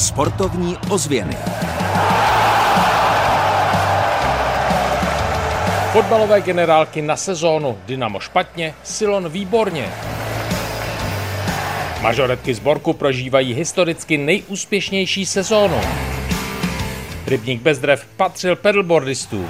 Sportovní ozvěny. Fotbalové generálky na sezónu. Dynamo špatně, Silon výborně. Mažoretky z Borku prožívají historicky nejúspěšnější sezónu. Rybník Bezdrev patřil pedalboardistům.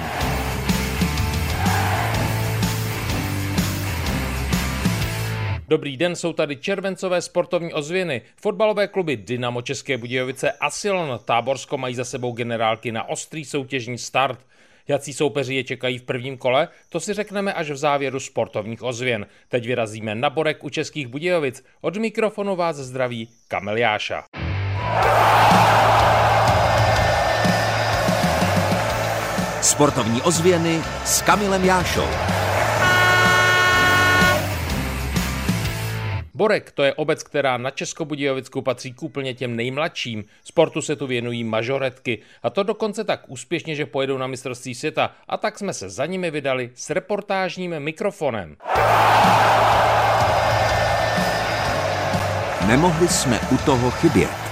Dobrý den, jsou tady červencové sportovní ozvěny. Fotbalové kluby Dynamo České Budějovice a Silon Táborsko mají za sebou generálky na ostrý soutěžní start. Jací soupeři je čekají v prvním kole, to si řekneme až v závěru sportovních ozvěn. Teď vyrazíme na Borek u Českých Budějovic. Od mikrofonu vás zdraví Kamel Jáša. Sportovní ozvěny s Kamilem Jášou. Borek to je obec, která na Českobudějovicku patří k úplně těm nejmladším. Sportu se tu věnují mažoretky a to dokonce tak úspěšně, že pojedou na mistrovství světa a tak jsme se za nimi vydali s reportážním mikrofonem. Nemohli jsme u toho chybět.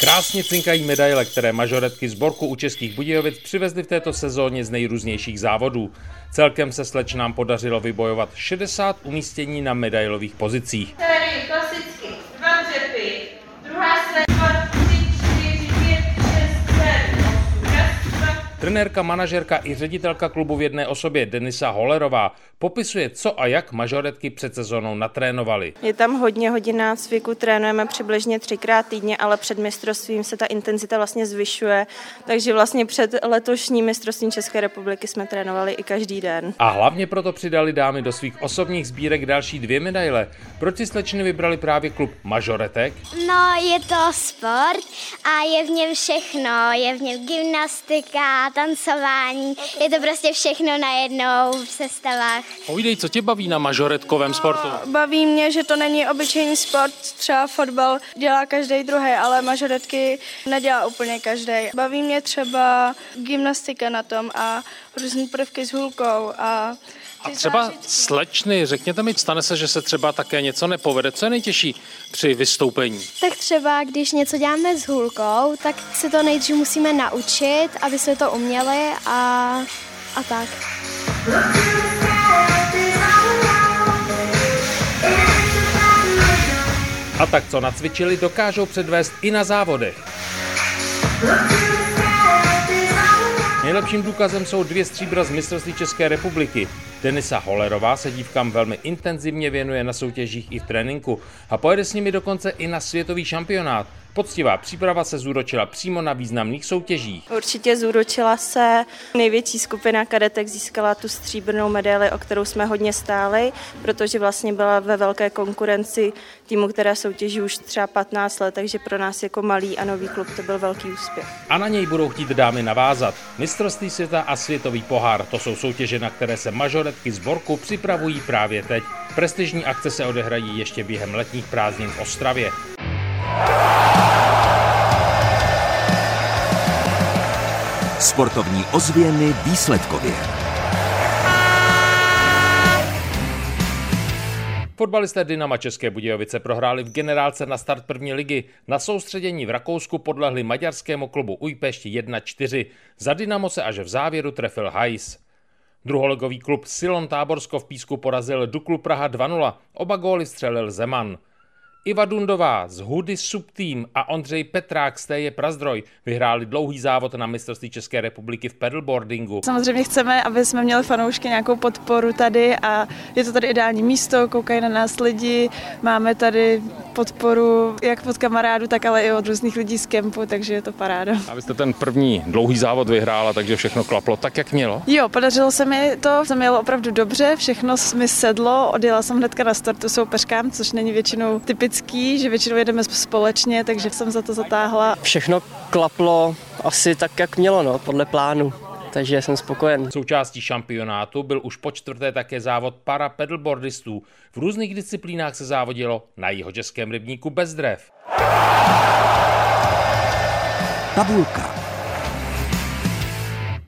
Krásně cinkají medaile, které mažoretky z Borku u Českých Budějovic přivezly v této sezóně z nejrůznějších závodů. Celkem se slečnám podařilo vybojovat 60 umístění na medailových pozicích. Sérii Trenérka, manažerka i ředitelka klubu v jedné osobě Denisa Holerová popisuje, co a jak mažoretky před sezónou natrénovali. Je tam hodně hodin nácviku, trénujeme přibližně třikrát týdně, ale před mistrovstvím se ta intenzita vlastně zvyšuje, takže vlastně před letošním mistrovstvím České republiky jsme trénovali i každý den. A hlavně proto přidali dámy do svých osobních sbírek další dvě medaile. Proč si slečny vybrali právě klub mažoretek? No, je to sport a je v něm všechno. Je v něm gymnastika, tancování, je to prostě všechno najednou v sestavách. Povídej, co tě baví na mažoretkovém sportu? Baví mě, že to není obyčejný sport, třeba fotbal dělá každý druhý, ale mažoretky nedělá úplně každý. Baví mě třeba gymnastika na tom a různé prvky s hůlkou a A třeba slečny, řekněte mi, stane se, že se třeba také něco nepovede. Co je nejtěžší při vystoupení? Tak třeba, když něco děláme s hůlkou, tak se to nejdřív musíme naučit, aby jsme to uměli a, a tak. A tak, co nacvičili, dokážou předvést i na závodech. Nejlepším důkazem jsou dvě stříbra z mistrovství České republiky. Denisa Holerová se dívkám velmi intenzivně věnuje na soutěžích i v tréninku a pojede s nimi dokonce i na světový šampionát. Poctivá příprava se zúročila přímo na významných soutěžích. Určitě zúročila se. Největší skupina kadetek získala tu stříbrnou medaili, o kterou jsme hodně stáli, protože vlastně byla ve velké konkurenci týmu, které soutěží už třeba 15 let, takže pro nás jako malý a nový klub to byl velký úspěch. A na něj budou chtít dámy navázat. Mistrovství světa a světový pohár, to jsou soutěže, na které se mažoretky z Borku připravují právě teď. Prestižní akce se odehrají ještě během letních prázdnin v Ostravě. Sportovní ozvěny výsledkově. Fotbalisté Dynama České Budějovice prohráli v generálce na start první ligy. Na soustředění v Rakousku podlehli maďarskému klubu Ujpešť 1-4. Za Dynamo se až v závěru trefil Hajs. Druholigový klub Silon Táborsko v Písku porazil Duklu Praha 2-0. Oba góly střelil Zeman. Iva Dundová z Hudy Subtým a Ondřej Petrák z Téje Prazdroj vyhráli dlouhý závod na mistrovství České republiky v pedalboardingu. Samozřejmě chceme, aby jsme měli fanoušky nějakou podporu tady a je to tady ideální místo, koukají na nás lidi, máme tady podporu jak od kamarádů, tak ale i od různých lidí z kempu, takže je to paráda. A vy jste ten první dlouhý závod vyhrála, takže všechno klaplo tak, jak mělo? Jo, podařilo se mi to, jsem jelo opravdu dobře, všechno mi sedlo, odjela jsem hnedka na startu soupeřkám, což není většinou typický, že většinou jedeme společně, takže jsem za to zatáhla. Všechno klaplo asi tak, jak mělo, no, podle plánu. Takže jsem spokojen. Součástí šampionátu byl už po čtvrté také závod para pedalboardistů. V různých disciplínách se závodilo na jihočeském rybníku bez drev. Tabulka.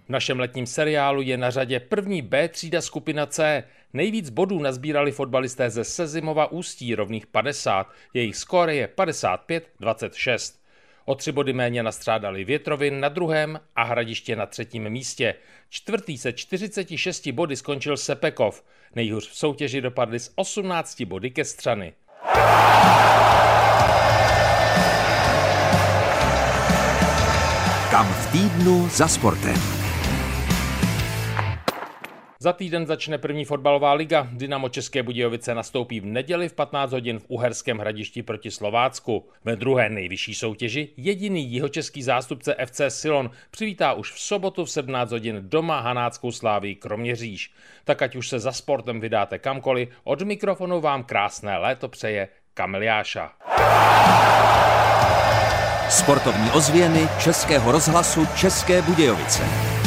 V našem letním seriálu je na řadě první B třída skupina C. Nejvíc bodů nazbírali fotbalisté ze Sezimova Ústí rovných 50, jejich skóre je 55-26. O tři body méně nastřádali Větrovin na druhém a Hradiště na třetím místě. Čtvrtý se 46 body skončil Sepekov. Nejhůř v soutěži dopadli s 18 body ke Střany. Kam v týdnu za sportem. Za týden začne první fotbalová liga. Dynamo České Budějovice nastoupí v neděli v 15 hodin v Uherském hradišti proti Slovácku. Ve druhé nejvyšší soutěži jediný jihočeský zástupce FC Silon přivítá už v sobotu v 17 hodin doma Hanáckou sláví Kroměříž. Tak ať už se za sportem vydáte kamkoliv, od mikrofonu vám krásné léto přeje Kamil Jáša. Sportovní ozvěny Českého rozhlasu České Budějovice.